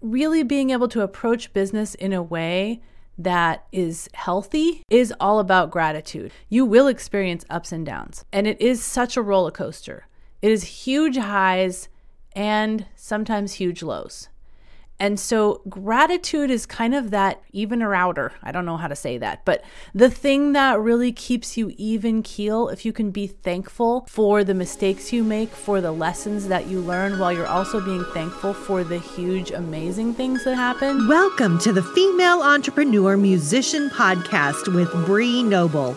really being able to approach business in a way that is healthy is all about gratitude. You will experience ups and downs, and it is such a roller coaster. It is huge highs and sometimes huge lows. And so gratitude is kind of that even or outer. I don't know how to say that, but the thing that really keeps you even keel if you can be thankful for the mistakes you make, for the lessons that you learn, while you're also being thankful for the huge, amazing things that happen. Welcome to the Female Entrepreneur Musician Podcast with Bree Noble.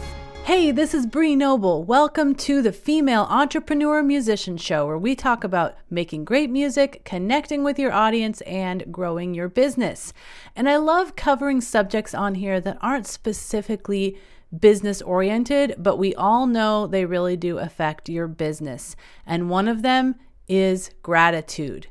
Hey, this is Bree Noble. Welcome to the Female Entrepreneur Musician Show, where we talk about making great music, connecting with your audience, and growing your business. And I love covering subjects on here that aren't specifically business oriented, but we all know they really do affect your business. And one of them is gratitude.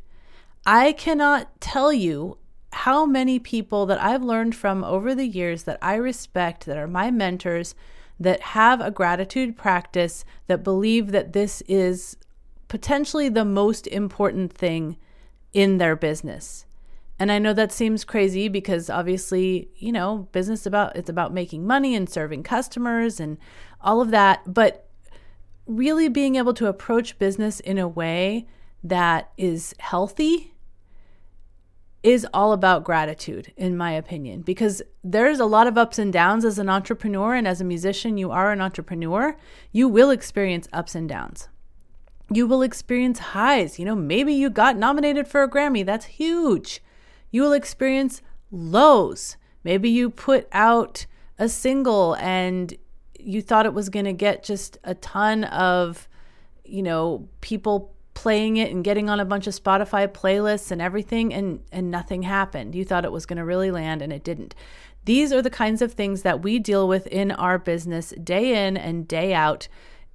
I cannot tell you how many people that I've learned from over the years that I respect, that are my mentors, that have a gratitude practice that believe that this is potentially the most important thing in their business. And I know that seems crazy because obviously, you know, business about it's about making money and serving customers and all of that, but really being able to approach business in a way that is healthy is all about gratitude, in my opinion, because there's a lot of ups and downs as an entrepreneur. And as a musician, you are an entrepreneur. You will experience ups and downs. You will experience highs. You know, maybe you got nominated for a Grammy. That's huge. You will experience lows. Maybe you put out a single and you thought it was going to get just a ton of, you know, people playing it and getting on a bunch of Spotify playlists and everything and and nothing happened. You thought it was going to really land and it didn't. These are the kinds of things that we deal with in our business day in and day out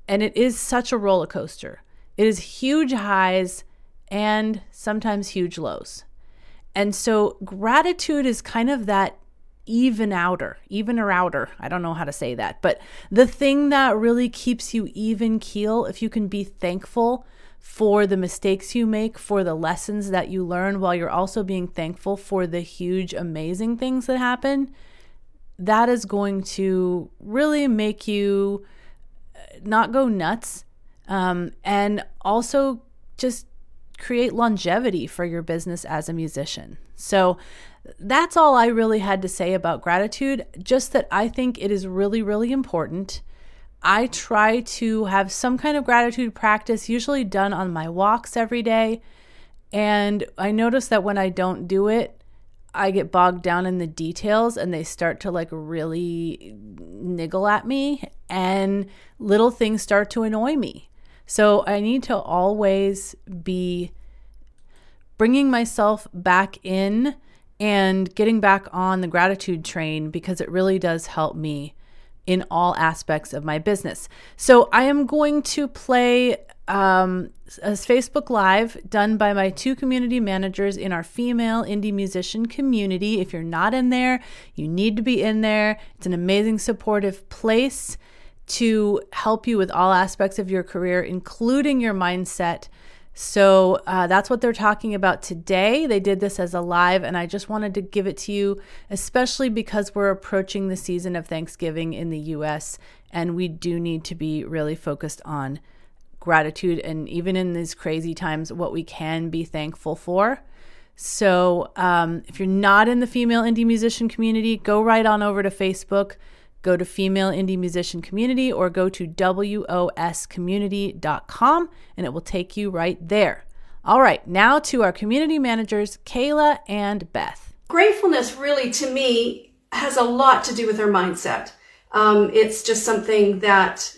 and it is such a roller coaster. It is huge highs and sometimes huge lows. And so gratitude is kind of that even outer, even or outer. I don't know how to say that, but the thing that really keeps you even keel, if you can be thankful for the mistakes you make, for the lessons that you learn, while you're also being thankful for the huge, amazing things that happen, that is going to really make you uh, not go nuts um, and also just create longevity for your business as a musician. So, that's all I really had to say about gratitude. Just that I think it is really, really important I try to have some kind of gratitude practice, usually done on my walks every day. And I notice that when I don't do it, I get bogged down in the details and they start to like really niggle at me, and little things start to annoy me. So I need to always be bringing myself back in and getting back on the gratitude train because it really does help me in all aspects of my business. So I am going to play um, a Facebook Live done by my two community managers in our female indie musician community. If you're not in there, you need to be in there. It's an amazing, supportive place to help you with all aspects of your career, including your mindset so uh, that's what they're talking about today. They did this as a live, and I just wanted to give it to you, especially because we're approaching the season of Thanksgiving in the US, and we do need to be really focused on gratitude and even in these crazy times, what we can be thankful for. So um, if you're not in the female indie musician community, go right on over to Facebook go to Female Indie Musician Community or go to woscommunity.com and it will take you right there. All right, now to our community managers, Cayla and Beth. Gratefulness really, to me, has a lot to do with our mindset. Um, it's just something that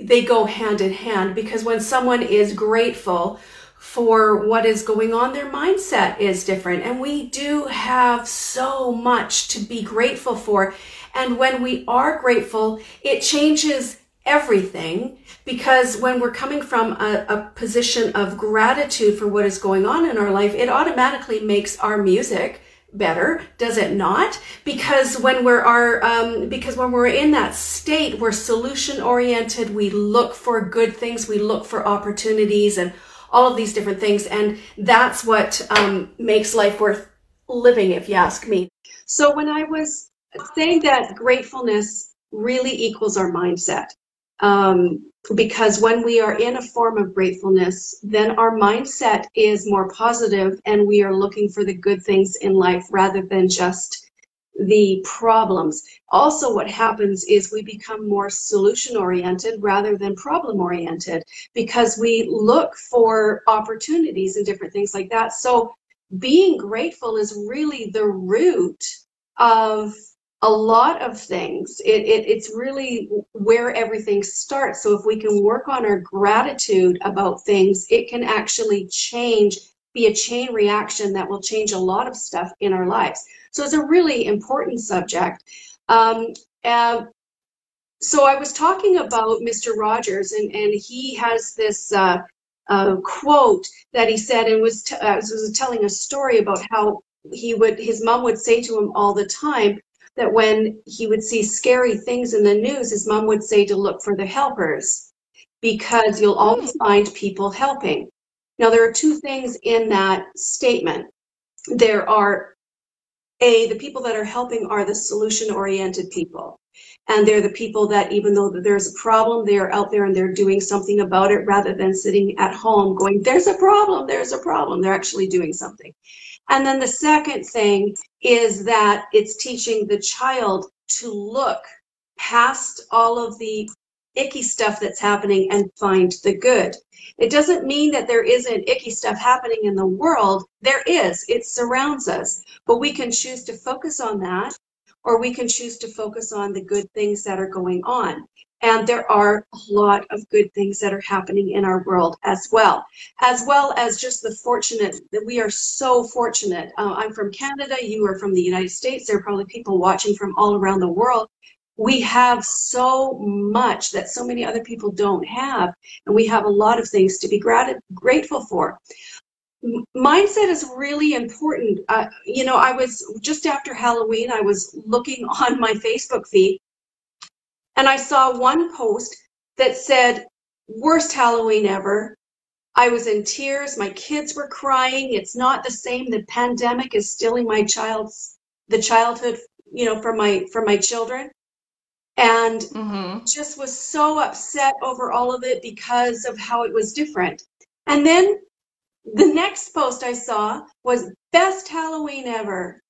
they go hand in hand because when someone is grateful for what is going on. Their mindset is different. And we do have so much to be grateful for. And when we are grateful, it changes everything because when we're coming from a, a, position of gratitude for what is going on in our life, it automatically makes our music better, does it not? Because when we're our, um, because when we're in that state, we're solution oriented. We look for good things. We look for opportunities and all of these different things. And that's what um, makes life worth living, if you ask me. So when I was saying that gratefulness really equals our mindset, um, because when we are in a form of gratefulness, then our mindset is more positive and we are looking for the good things in life rather than just the problems. Also, what happens is we become more solution oriented rather than problem oriented because we look for opportunities and different things like that. So, being grateful is really the root of a lot of things. It, it, it's really where everything starts. So if we can work on our gratitude about things, it can actually change, be a chain reaction that will change a lot of stuff in our lives. So it's a really important subject. Um, uh, so I was talking about Mr. Rogers, and, and he has this uh, uh, quote that he said, and was, t- uh, was telling a story about how he would his mom would say to him all the time that when he would see scary things in the news, his mom would say to look for the helpers because you'll always hmm. find people helping. Now, there are two things in that statement. There are a, the people that are helping are the solution oriented people. And they're the people that, even though there's a problem, they're out there and they're doing something about it rather than sitting at home going, there's a problem, there's a problem. They're actually doing something. And then the second thing is that it's teaching the child to look past all of the icky stuff that's happening and find the good. It doesn't mean that there isn't icky stuff happening in the world. There is, it surrounds us. But we can choose to focus on that, or we can choose to focus on the good things that are going on. And there are a lot of good things that are happening in our world as well, as well as just the fortunate that we are so fortunate. Uh, I'm from Canada, you are from the United States. There are probably people watching from all around the world we have so much that so many other people don't have and we have a lot of things to be grat- grateful for mindset is really important uh, you know i was just after halloween i was looking on my facebook feed and i saw one post that said worst halloween ever i was in tears my kids were crying it's not the same the pandemic is stealing my child's the childhood you know from my from my children and mm-hmm. just was so upset over all of it because of how it was different. And then the next post I saw was best Halloween ever.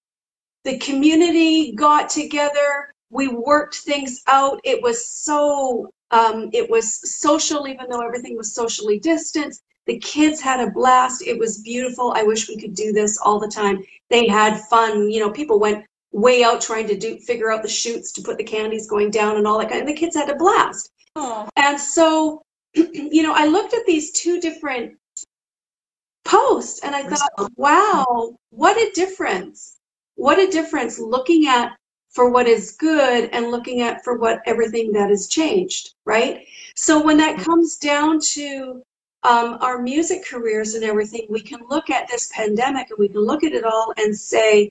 The community got together. We worked things out. It was so, um, it was social, even though everything was socially distanced. The kids had a blast. It was beautiful. I wish we could do this all the time. They had fun. You know, people went way out trying to do figure out the shoots to put the candies going down and all that kind and the kids had a blast oh. and so you know i looked at these two different posts and i thought wow what a difference what a difference looking at for what is good and looking at for what everything that has changed right so when that comes down to um, our music careers and everything we can look at this pandemic and we can look at it all and say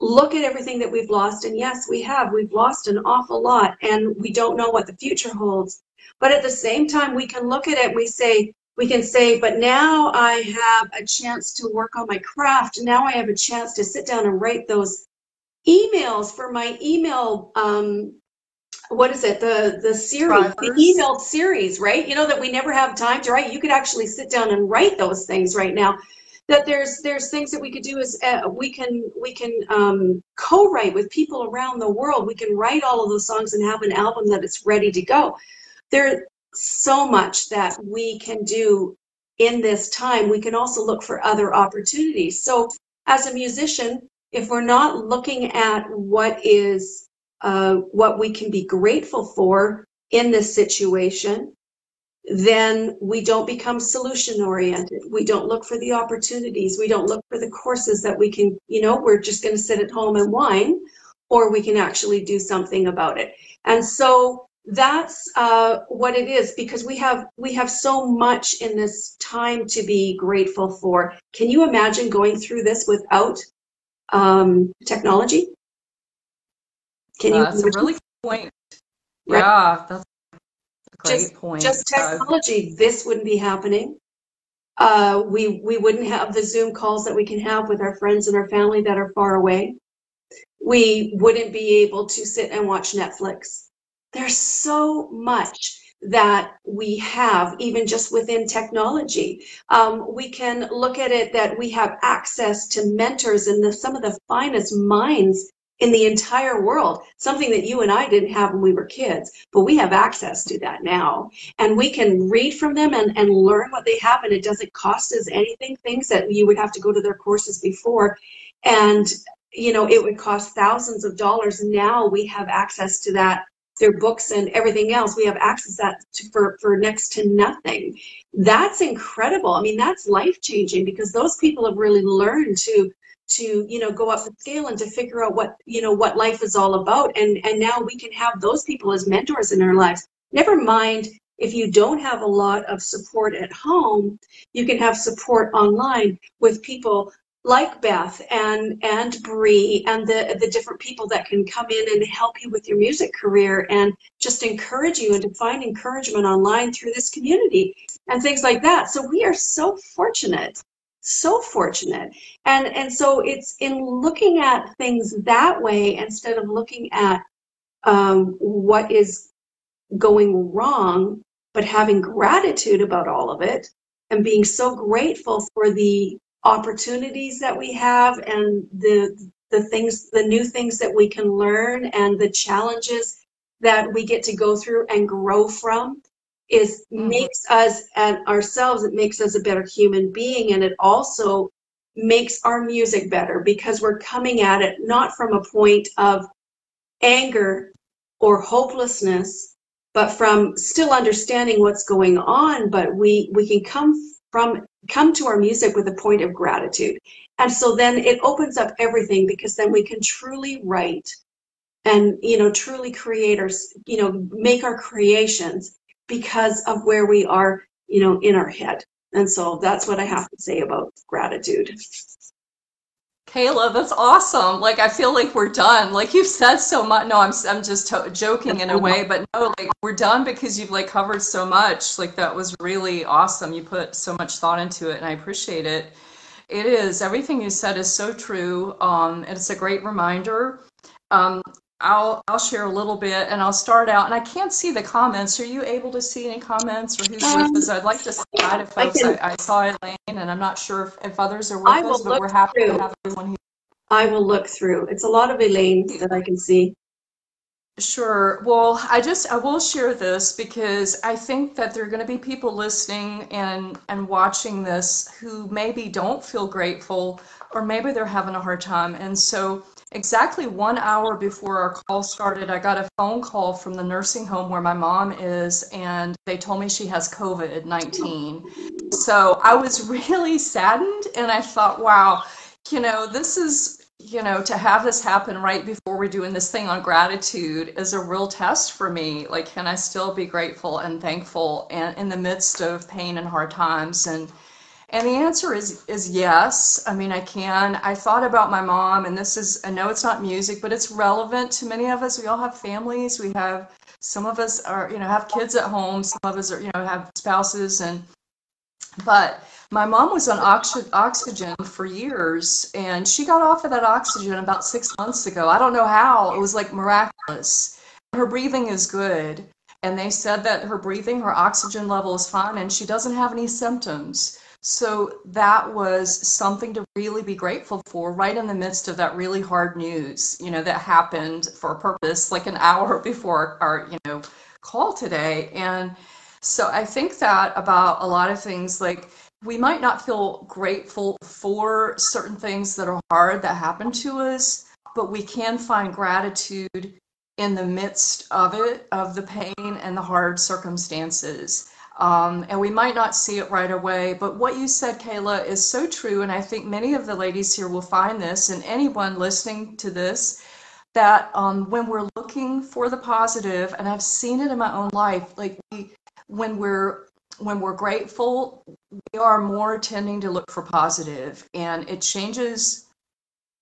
look at everything that we've lost. And yes, we have. We've lost an awful lot and we don't know what the future holds. But at the same time, we can look at it we say, we can say, but now I have a chance to work on my craft. Now I have a chance to sit down and write those emails for my email um, what is it? The the series the email series right? You know that we never have time to write. You could actually sit down and write those things right now. That there's there's things that we could do is uh, we can we can um, co-write with people around the world. We can write all of those songs and have an album that it's ready to go. There's so much that we can do in this time. We can also look for other opportunities. So as a musician if we're not looking at what is uh, what we can be grateful for in this situation then we don't become solution oriented. We don't look for the opportunities. We don't look for the courses that we can, you know, we're just going to sit at home and whine, or we can actually do something about it. And so that's uh, what it is because we have we have so much in this time to be grateful for. Can you imagine going through this without um, technology? Can you? That's a really good point. Right? Yeah, that's a Great just, point. Just technology, this wouldn't be happening. Uh, we we wouldn't have the Zoom calls that we can have with our friends and our family that are far away. We wouldn't be able to sit and watch Netflix. There's so much that we have, even just within technology. Um, we can look at it that we have access to mentors and the, some of the finest minds in the entire world, something that you and I didn't have when we were kids, but we have access to that now. And we can read from them and, and learn what they have, and it doesn't cost us anything, things that you would have to go to their courses before. And, you know, it would cost thousands of dollars. Now we have access to that their books and everything else we have access that to, for for next to nothing. That's incredible. I mean that's life changing because those people have really learned to to you know go up the scale and to figure out what you know what life is all about. And and now we can have those people as mentors in our lives. Never mind if you don't have a lot of support at home you can have support online with people like Beth and and Bree and the the different people that can come in and help you with your music career and just encourage you and to find encouragement online through this community and things like that. So we are so fortunate so fortunate and and so it's in looking at things that way instead of looking at um, what is going wrong but having gratitude about all of it and being so grateful for the opportunities that we have and the the things the new things that we can learn and the challenges that we get to go through and grow from is mm-hmm. makes us and ourselves it makes us a better human being and it also makes our music better because we're coming at it not from a point of anger or hopelessness but from still understanding what's going on but we we can come from come to our music with a point of gratitude and so then it opens up everything because then we can truly write and you know truly create our you know make our creations because of where we are, you know, in our head. And so that's what I have to say about gratitude. Cayla, that's awesome. Like, I feel like we're done. Like, you've said so much. No, I'm, I'm just to- joking in a way, but no, like, we're done because you've, like, covered so much. Like, that was really awesome. You put so much thought into it, and I appreciate it. It is. Everything you said is so true. Um, and it's a great reminder. Um, I'll I'll share a little bit and I'll start out and I can't see the comments. Are you able to see any comments or who's um, with us? I'd like to say hi to folks. I, I, I, saw Elaine and I'm not sure if, if others are with I us, but we're happy through. to have everyone here. I will look through. It's a lot of Elaine that I can see. Sure. Well, I just I will share this because I think that there are going to be people listening and and watching this who maybe don't feel grateful or maybe they're having a hard time. And so Exactly one hour before our call started, I got a phone call from the nursing home where my mom is, and they told me she has COVID 19. So I was really saddened, and I thought, wow, you know, this is, you know, to have this happen right before we're doing this thing on gratitude is a real test for me. Like, can I still be grateful and thankful and in the midst of pain and hard times? And and the answer is is yes. I mean, I can. I thought about my mom, and this is I know it's not music, but it's relevant to many of us. We all have families. We have some of us are you know have kids at home. Some of us are you know have spouses, and but my mom was on oxy- oxygen for years, and she got off of that oxygen about six months ago. I don't know how. It was like miraculous. Her breathing is good. And they said that her breathing, her oxygen level is fine, and she doesn't have any symptoms. So that was something to really be grateful for right in the midst of that really hard news, you know, that happened for a purpose like an hour before our, you know, call today. And so I think that about a lot of things like we might not feel grateful for certain things that are hard that happen to us, but we can find gratitude in the midst of it, of the pain and the hard circumstances. Um, and we might not see it right away, but what you said, Cayla, is so true. And I think many of the ladies here will find this, and anyone listening to this, that um, when we're looking for the positive, and I've seen it in my own life, like we, when we're when we're grateful, we are more tending to look for positive, and it changes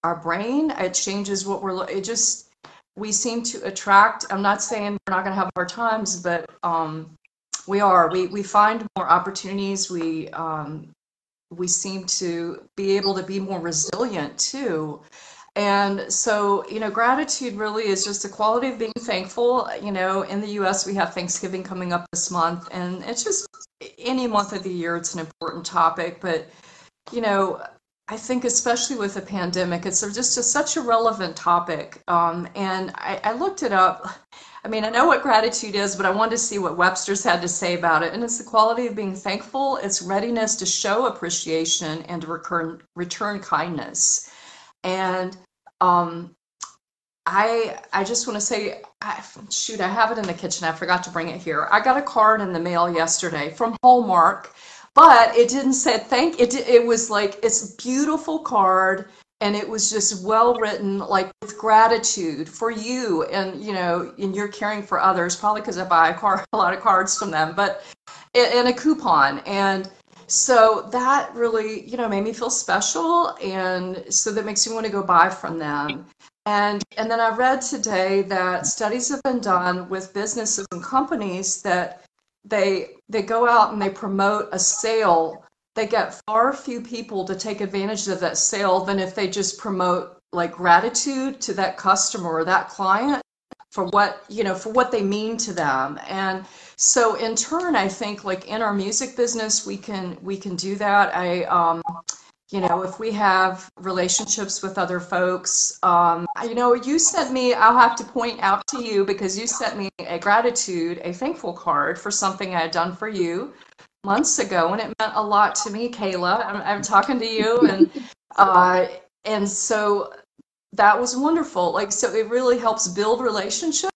our brain. It changes what we're. It just we seem to attract. I'm not saying we're not going to have hard times, but um, we are. We we find more opportunities. We um, we seem to be able to be more resilient too. And so, you know, gratitude really is just the quality of being thankful. You know, in the US, we have Thanksgiving coming up this month, and it's just any month of the year, it's an important topic. But, you know, I think especially with the pandemic, it's just a, such a relevant topic. Um, and I, I looked it up. I mean, I know what gratitude is, but I wanted to see what Webster's had to say about it. And it's the quality of being thankful, it's readiness to show appreciation and to return, return kindness. And um, I I just want to say, I, shoot, I have it in the kitchen. I forgot to bring it here. I got a card in the mail yesterday from Hallmark, but it didn't say thank. It it was like it's a beautiful card, and it was just well written, like with gratitude for you, and you know, and you're caring for others. Probably because I buy a, card, a lot of cards from them, but and a coupon and so that really you know made me feel special and so that makes me want to go buy from them and and then i read today that studies have been done with businesses and companies that they they go out and they promote a sale they get far few people to take advantage of that sale than if they just promote like gratitude to that customer or that client for what you know for what they mean to them. And so in turn i think like in our music business we can we can do that. I um you know if we have relationships with other folks um you know you sent me i'll have to point out to you because you sent me a gratitude a thankful card for something i had done for you months ago and it meant a lot to me cayla. I'm, I'm talking to you and uh and so that was wonderful. Like so it really helps build relationships.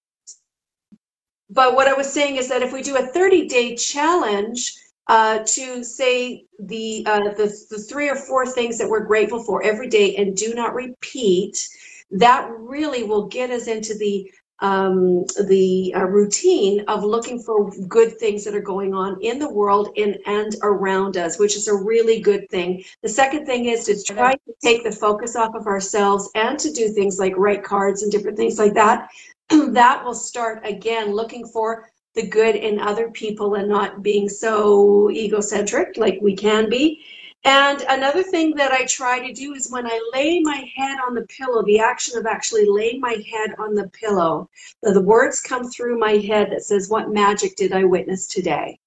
But what I was saying is that if we do a 30 day challenge uh, to say the, uh, the, the three or four things that we're grateful for every day and do not repeat, that really will get us into the um, the uh, routine of looking for good things that are going on in the world and, and around us, which is a really good thing. The second thing is to try to take the focus off of ourselves and to do things like write cards and different things like that that will start again looking for the good in other people and not being so egocentric like we can be. And another thing that I try to do is when I lay my head on the pillow, the action of actually laying my head on the pillow, the, words come through my head that says, What magic did I witness today?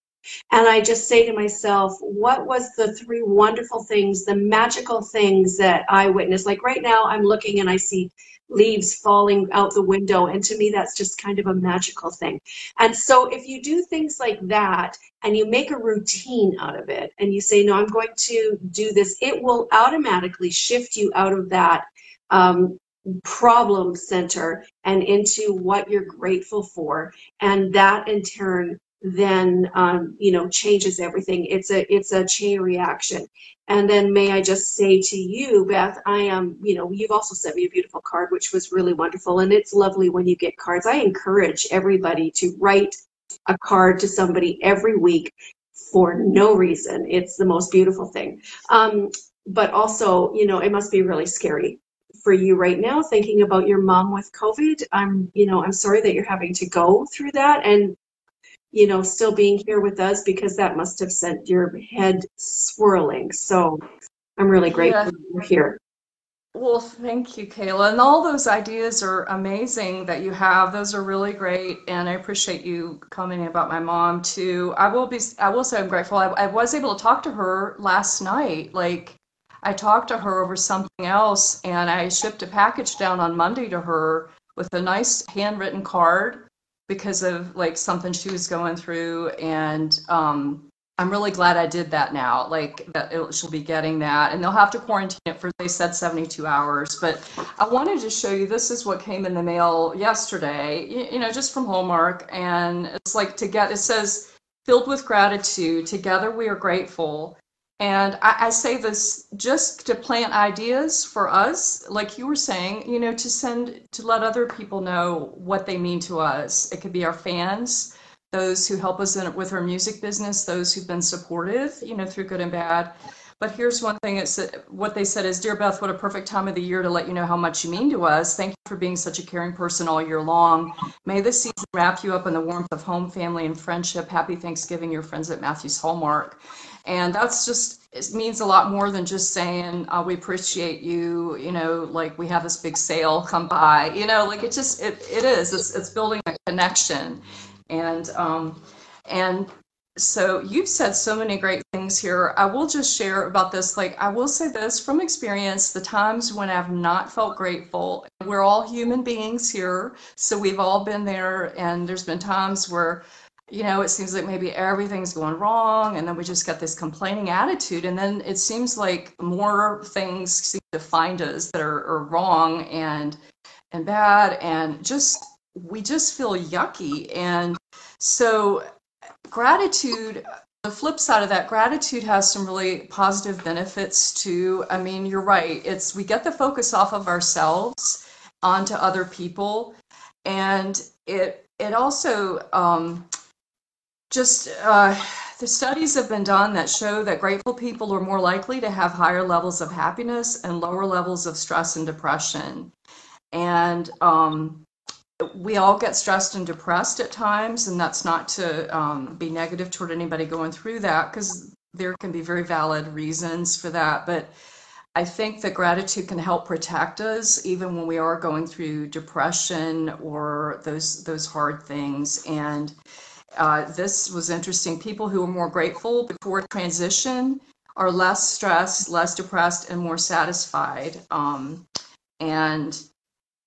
And I just say to myself, what was the three wonderful things, the magical things that I witnessed? Like right now, I'm looking and I see leaves falling out the window. And to me, that's just kind of a magical thing. And so if you do things like that and you make a routine out of it and you say, no, I'm going to do this, it will automatically shift you out of that um, problem center and into what you're grateful for. And that in turn then um, you know changes everything. It's a it's a chain reaction. And then may i just say to you beth i am you know you've also sent me a beautiful card which was really wonderful. And it's lovely when you get cards. I encourage everybody to write a card to somebody every week for no reason. It's the most beautiful thing. Um, but also you know it must be really scary for you right now thinking about your mom with covid. I'm you know i'm sorry that you're having to go through that. And you know, still being here with us because that must have sent your head swirling. So I'm really grateful yeah. you're here. Well, thank you, Cayla. And all those ideas are amazing that you have. Those are really great. And I appreciate you commenting about my mom too. I will be, I will say I'm grateful. I, I was able to talk to her last night. Like, I talked to her over something else and I shipped a package down on Monday to her with a nice handwritten card because of like something she was going through and um, i'm really glad i did that now like that it, she'll be getting that and they'll have to quarantine it for they said 72 hours but i wanted to show you this is what came in the mail yesterday you, you know just from hallmark and it's like to get it says filled with gratitude. Together we are grateful. And I, I, say this just to plant ideas for us, like you were saying, you know, to send, to let other people know what they mean to us. It could be our fans, those who help us in, with our music business, those who've been supportive, you know, through good and bad. But here's one thing it's what they said is Dear Beth, what a perfect time of the year to let you know how much you mean to us. Thank you for being such a caring person all year long. May this season wrap you up in the warmth of home, family, and friendship. Happy Thanksgiving, your friends at Matthews Hallmark. And that's just, it means a lot more than just saying, uh, we appreciate you, you know, like we have this big sale, come by, you know, like it just, it, it is, it's, it's building a connection. And, um, and so you've said so many great things here. I will just share about this. Like, I will say this from experience the times when I've not felt grateful, we're all human beings here. So we've all been there. And there's been times where you know, it seems like maybe everything's going wrong, and then we just got this complaining attitude, and then it seems like more things seem to find us that are, are wrong and and bad, and just we just feel yucky, and so gratitude. The flip side of that, gratitude has some really positive benefits too. I mean, you're right. It's we get the focus off of ourselves onto other people, and it it also um, just uh, the studies have been done that show that grateful people are more likely to have higher levels of happiness and lower levels of stress and depression. And um, we all get stressed and depressed at times, and that's not to um, be negative toward anybody going through that because there can be very valid reasons for that. But I think that gratitude can help protect us even when we are going through depression or those those hard things. And uh, this was interesting. People who are more grateful before transition are less stressed, less depressed, and more satisfied. Um, and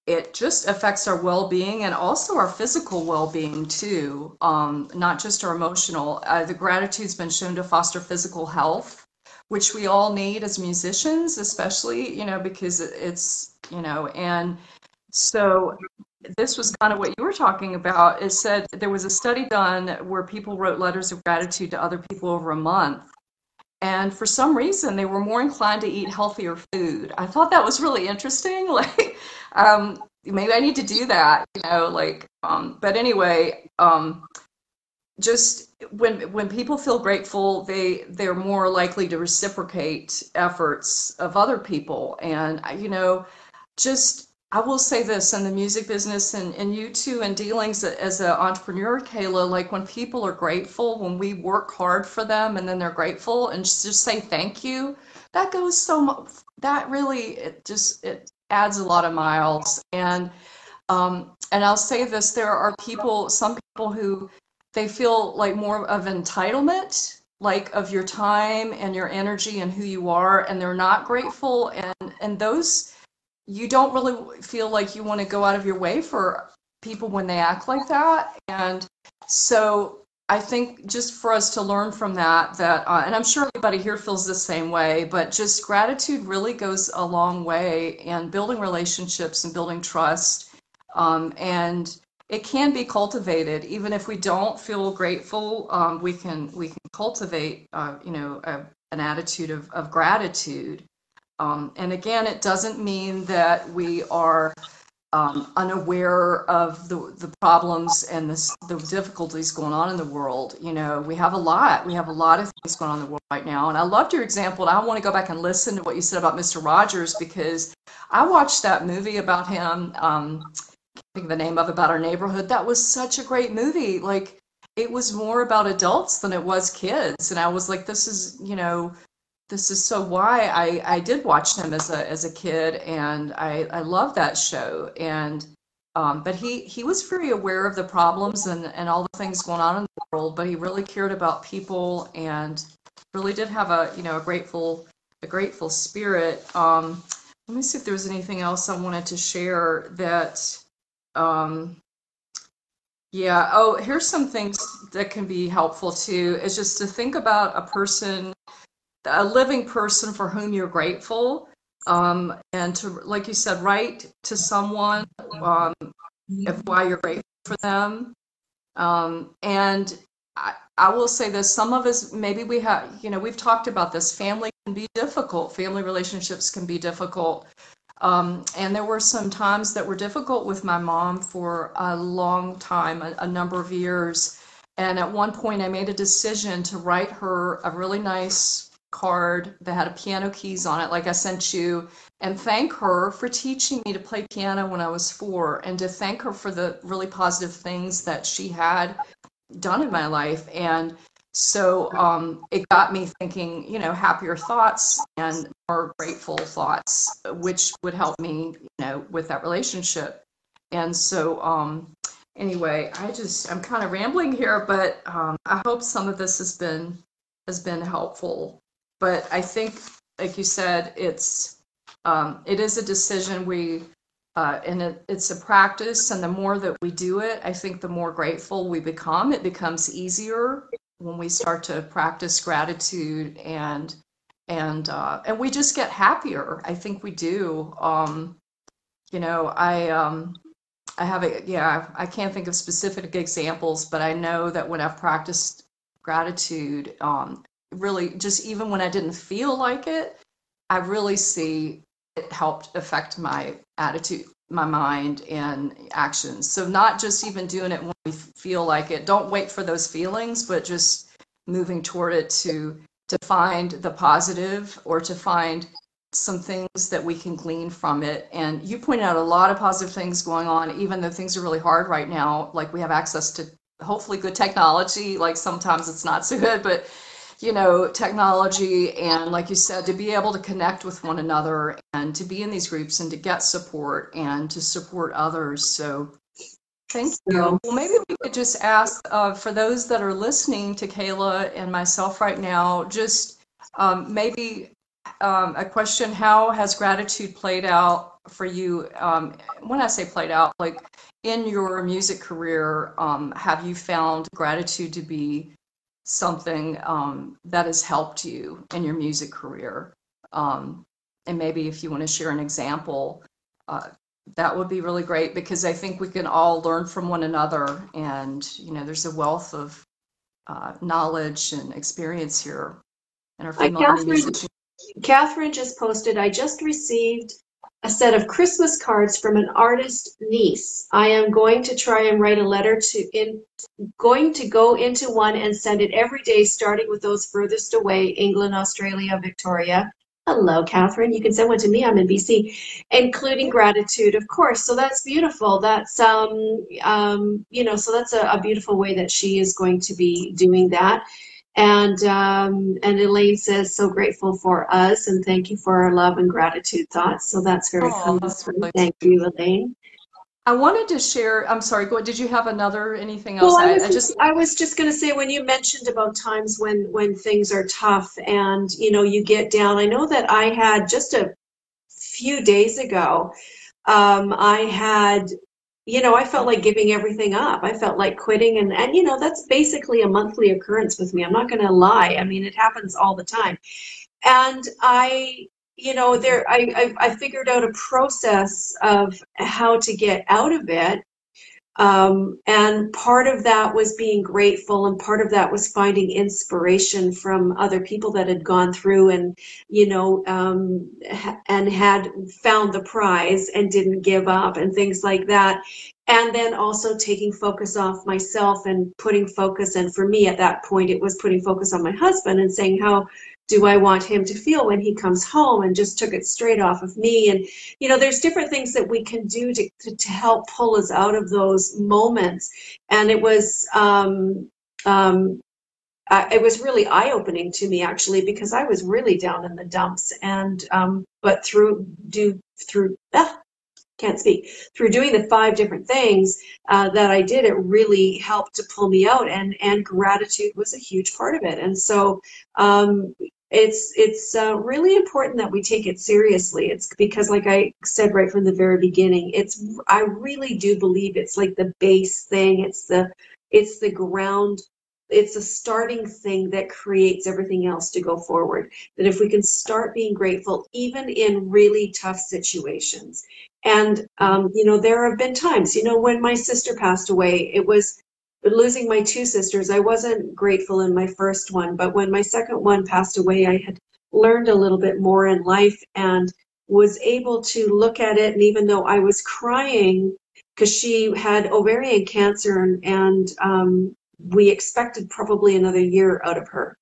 it just affects our well-being and also our physical well-being too, um, not just our emotional. Uh, the gratitude's been shown to foster physical health, which we all need as musicians, especially you know because it's you know and so this was kind of what you were talking about. It said there was a study done where people wrote letters of gratitude to other people over a month. And for some reason, they were more inclined to eat healthier food. I thought that was really interesting. Like, um, maybe I need to do that, you know, like, um, but anyway, um, just when when people feel grateful they they're more likely to reciprocate efforts of other people and you know just I will say this in the music business and, and you too in dealings as an entrepreneur, Cayla, like when people are grateful, when we work hard for them and then they're grateful and just, say thank you, that goes so much, that really, it just, it adds a lot of miles. And, um, and I'll say this, there are people, some people who they feel like more of entitlement like of your time and your energy and who you are and they're not grateful and and those you don't really feel like you want to go out of your way for people when they act like that. And so I think just for us to learn from that, that, uh, and I'm sure everybody here feels the same way, but just gratitude really goes a long way in building relationships and building trust. Um, and it can be cultivated, even if we don't feel grateful. Um, we can we can cultivate, uh, you know, a, an attitude of, of gratitude. Um, and again, it doesn't mean that we are um, unaware of the, the problems and the, the difficulties going on in the world. You know, we have a lot. We have a lot of things going on in the world right now. And I loved your example. And I want to go back and listen to what you said about Mr. Rogers because I watched that movie about him. Um, think the name of about our neighborhood. That was such a great movie. Like it was more about adults than it was kids. And I was like, this is, you know, this is so why I, I did watch him as a as a kid and I, I love that show. And um, but he he was very aware of the problems and, and all the things going on in the world but he really cared about people and really did have a you know a grateful a grateful spirit. Um, let me see if there was anything else I wanted to share that um, yeah oh here's some things that can be helpful too is just to think about a person a living person for whom you're grateful um, and to like you said write to someone um, if why you're grateful for them. Um, and I, I will say this some of us maybe we have you know we've talked about this family can be difficult family relationships can be difficult. Um, and there were some times that were difficult with my mom for a long time a, a number of years. And at one point i made a decision to write her a really nice card that had a piano keys on it like i sent you and thank her for teaching me to play piano when i was four and to thank her for the really positive things that she had done in my life. And so um, it got me thinking, you know, happier thoughts and more grateful thoughts, which would help me, you know, with that relationship. And so, um, anyway, I just I'm kind of rambling here, but um, I hope some of this has been has been helpful. But I think, like you said, it's um, it is a decision we uh, and it, it's a practice and the more that we do it i think the more grateful we become. It becomes easier when we start to practice gratitude and and uh, and we just get happier. I think we do. Um, you know i um, i have a yeah i can't think of specific examples but i know that when i've practiced gratitude um, really just even when i didn't feel like it i really see it helped affect my attitude, my mind, and actions. So, not just even doing it when we feel like it. Don't wait for those feelings, but just moving toward it to to find the positive or to find some things that we can glean from it. And you pointed out a lot of positive things going on, even though things are really hard right now. Like we have access to hopefully good technology. Like sometimes it's not so good, but you know, technology and, like you said, to be able to connect with one another and to be in these groups and to get support and to support others. So, thank you. Well, maybe we could just ask uh, for those that are listening to Cayla and myself right now, just um, maybe um, a question How has gratitude played out for you? Um, when I say played out, like in your music career, um, have you found gratitude to be something um, that has helped you in your music career. Um, and maybe if you want to share an example, uh, that would be really great because I think we can all learn from one another. And, you know, there's a wealth of uh, knowledge and experience here in our female Catherine, Catherine just posted, I just received a set of Christmas cards from an artist niece. I am going to try and write a letter to in going to go into one and send it every day, starting with those furthest away, England, Australia, Victoria. Hello, Catherine. You can send one to me. I'm in BC, including gratitude, of course. So that's beautiful. That's um um you know so that's a, a beautiful way that she is going to be doing that. And um, and Elaine says, so grateful for us, and thank you for our love and gratitude thoughts. So that's very oh, really Thank you, Elaine. I wanted to share. I'm sorry. Go. Did you have another anything else? Well, I, was I, just, I was just going to say when you mentioned about times when when things are tough and you know you get down. I know that I had just a few days ago. Um, I had you know, I felt like giving everything up. I felt like quitting. And, and you know, that's basically a monthly occurrence with me. I'm not going to lie. I mean, it happens all the time. And I, you know, there, I, I, I figured out a process of how to get out of it um, and part of that was being grateful, and part of that was finding inspiration from other people that had gone through and, you know, um, and had found the prize and didn't give up and things like that. And then also taking focus off myself and putting focus. And for me at that point, it was putting focus on my husband and saying how do I want him to feel when he comes home and just took it straight off of me. And, you know, there's different things that we can do to, to, to help pull us out of those moments. And it was, um, um, uh, it was really eye opening to me actually because I was really down in the dumps. And, um, but through, do, through, ah, can't speak through doing the five different things uh, that I did. It really helped to pull me out, and and gratitude was a huge part of it. And so, um, it's it's uh, really important that we take it seriously. It's because like i said right from the very beginning it's i really do believe it's like the base thing. It's the it's the ground it's a starting thing that creates everything else to go forward. That if we can start being grateful even in really tough situations. And um, you know there have been times you know when my sister passed away it was losing my two sisters, I wasn't grateful in my first one, but when my second one passed away, I had learned a little bit more in life and was able to look at it. And even though I was crying because she had ovarian cancer and, and um, we expected probably another year out of her.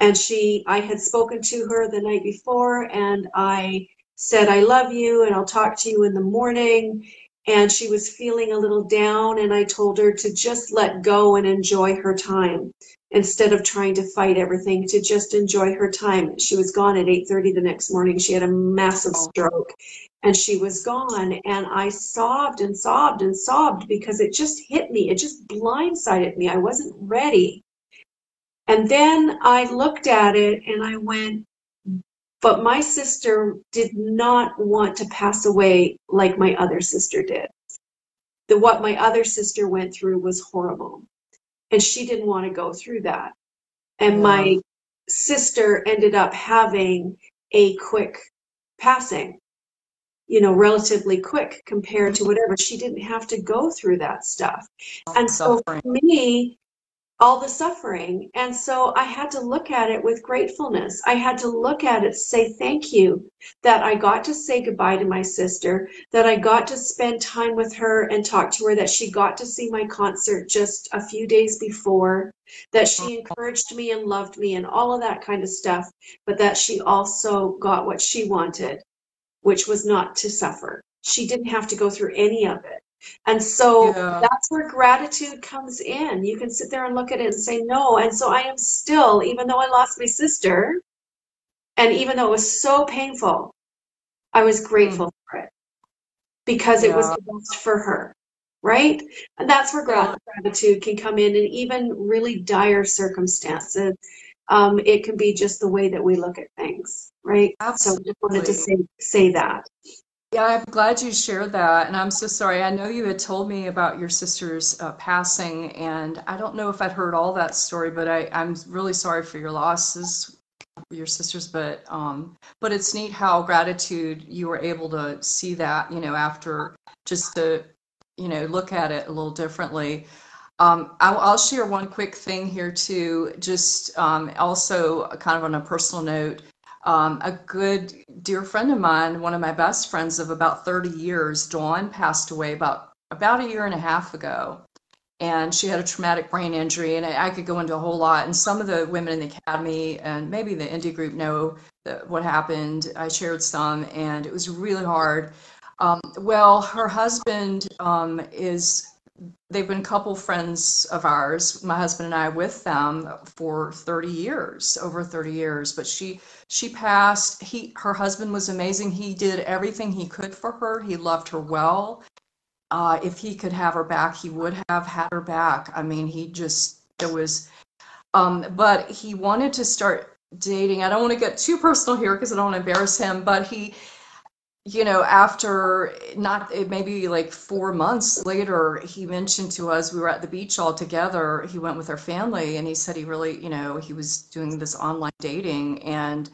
And she, I had spoken to her the night before and I said, I love you and I'll talk to you in the morning and she was feeling a little down and i told her to just let go and enjoy her time instead of trying to fight everything to just enjoy her time. She was gone at 8.30 the next morning. She had a massive oh. stroke and she was gone and i sobbed and sobbed and sobbed because it just hit me. It just blindsided me. I wasn't ready. And then i looked at it and i went but my sister did not want to pass away like my other sister did. The, what my other sister went through was horrible. And she didn't want to go through that. And my sister ended up having a quick passing, you know, relatively quick compared to whatever. She didn't have to go through that stuff. Oh, and so for me, all the suffering. And so I had to look at it with gratefulness. I had to look at it, say thank you that I got to say goodbye to my sister, that I got to spend time with her and talk to her, that she got to see my concert just a few days before, that she uh-huh. encouraged me and loved me and all of that kind of stuff, but that she also got what she wanted, which was not to suffer. She didn't have to go through any of it. And so yeah. that's where gratitude comes in. You can sit there and look at it and say no. And so I am still, even though I lost my sister, and even though it was so painful, I was grateful mm. for it because yeah. it was the best for her. Right? And that's where yeah. gratitude can come in, and even really dire circumstances. Um, it can be just the way that we look at things, right? Absolutely. So I just wanted to say say that. Yeah, I'm glad you shared that. And I'm so sorry. I know you had told me about your sister's uh, passing, and I don't know if I'd heard all that story, but I, I'm really sorry for your losses, your sisters. But um, but it's neat how gratitude you were able to see that, you know, after just to, you know, look at it a little differently. Um, I'll, I'll, share one quick thing here too, just um, also kind of on a personal note. Um, a good dear friend of mine, one of my best friends of about 30 years, Dawn, passed away about about a year and a half ago. And she had a traumatic brain injury, and I, I could go into a whole lot. And some of the women in the academy and maybe the indie group know what happened. I shared some, and it was really hard. Um, well, her husband um, is they've been couple friends of ours my husband and i with them for 30 years over 30 years. But she she passed. He her husband was amazing. He did everything he could for her. He loved her well. Uh, if he could have her back he would have had her back. I mean he just it was um, but he wanted to start dating. I don't want to get too personal here because i don't want to embarrass him but he you know, after not maybe like four months later, he mentioned to us we were at the beach all together. He went with our family, and he said he really, you know, he was doing this online dating, and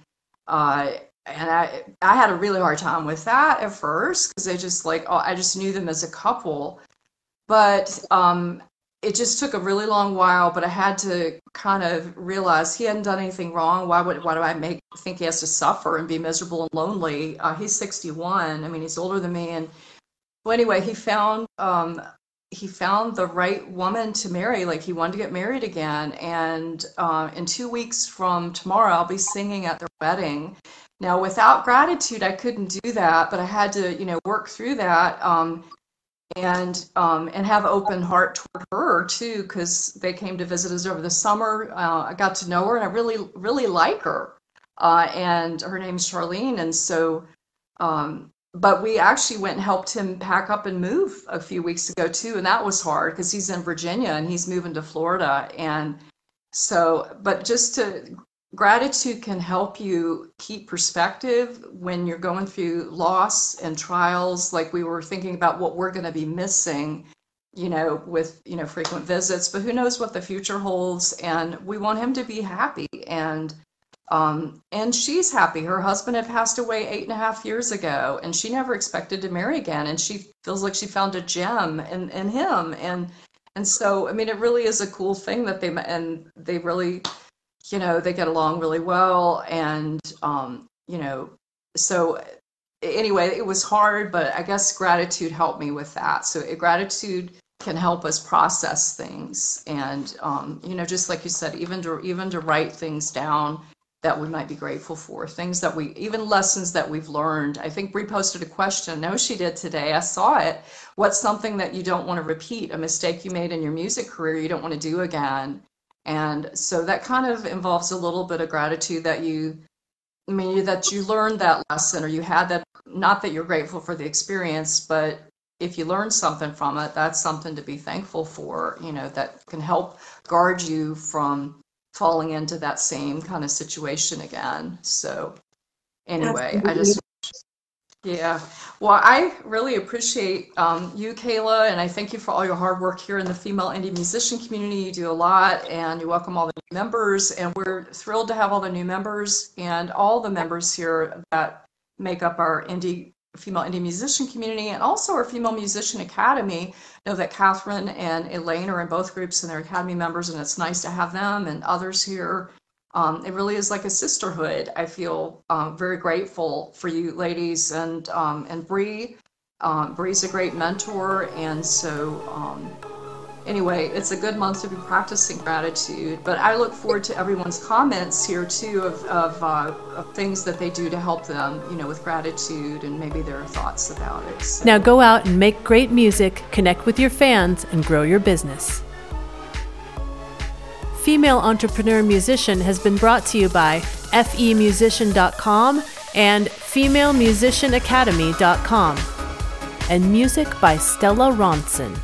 uh, and I I had a really hard time with that at first because I just like oh, I just knew them as a couple, but um, it just took a really long while, but I had to kind of realize he hadn't done anything wrong. Why would why do I make think he has to suffer and be miserable and lonely? Uh, he's 61. I mean, he's older than me. And well, anyway, he found um, he found the right woman to marry. Like he wanted to get married again. And uh, in two weeks from tomorrow, I'll be singing at their wedding. Now, without gratitude, I couldn't do that, but I had to, you know, work through that. Um, and um, and have open heart toward her too because they came to visit us over the summer. Uh, I got to know her and I really really like her. Uh, and her name's Charlene, and so. Um, but we actually went and helped him pack up and move a few weeks ago too, and that was hard because he's in Virginia and he's moving to Florida, and so. But just to gratitude can help you keep perspective when you're going through loss and trials like we were thinking about what we're going to be missing you know with you know frequent visits but who knows what the future holds and we want him to be happy and um, and she's happy. Her husband had passed away eight and a half years ago and she never expected to marry again and she feels like she found a gem in, in him and And so, I mean, it really is a cool thing that they and they really, you know, they get along really well, and um, you know, so anyway, it was hard, but I guess gratitude helped me with that. So gratitude can help us process things, and um, you know, just like you said, even to even to write things down that we might be grateful for, things that we, even lessons that we've learned. I think Bree posted a question. No, she did today. I saw it. What's something that you don't want to repeat, a mistake you made in your music career you don't want to do again? And so that kind of involves a little bit of gratitude that you, I mean, that you learned that lesson or you had that, not that you're grateful for the experience, but if you learn something from it, that's something to be thankful for, you know, that can help guard you from falling into that same kind of situation again. So anyway, I just yeah. Well, I really appreciate um, you, Cayla, and I thank you for all your hard work here in the female indie musician community. You do a lot, and you welcome all the new members, and we're thrilled to have all the new members and all the members here that make up our indie female indie musician community and also our female musician academy I know that catherine and elaine are in both groups and they're academy members and it's nice to have them and others here um, it really is like a sisterhood i feel um, very grateful for you ladies and um, and Bree. Um, Bree's a great mentor and so um, anyway, it's a good month to be practicing gratitude. But I look forward to everyone's comments here too of, of, uh, of, things that they do to help them, you know, with gratitude and maybe their thoughts about it. So. Now go out and make great music, connect with your fans, and grow your business. Female Entrepreneur Musician has been brought to you by femusician.com and femalemusicianacademy.com and music by Stella Ronson.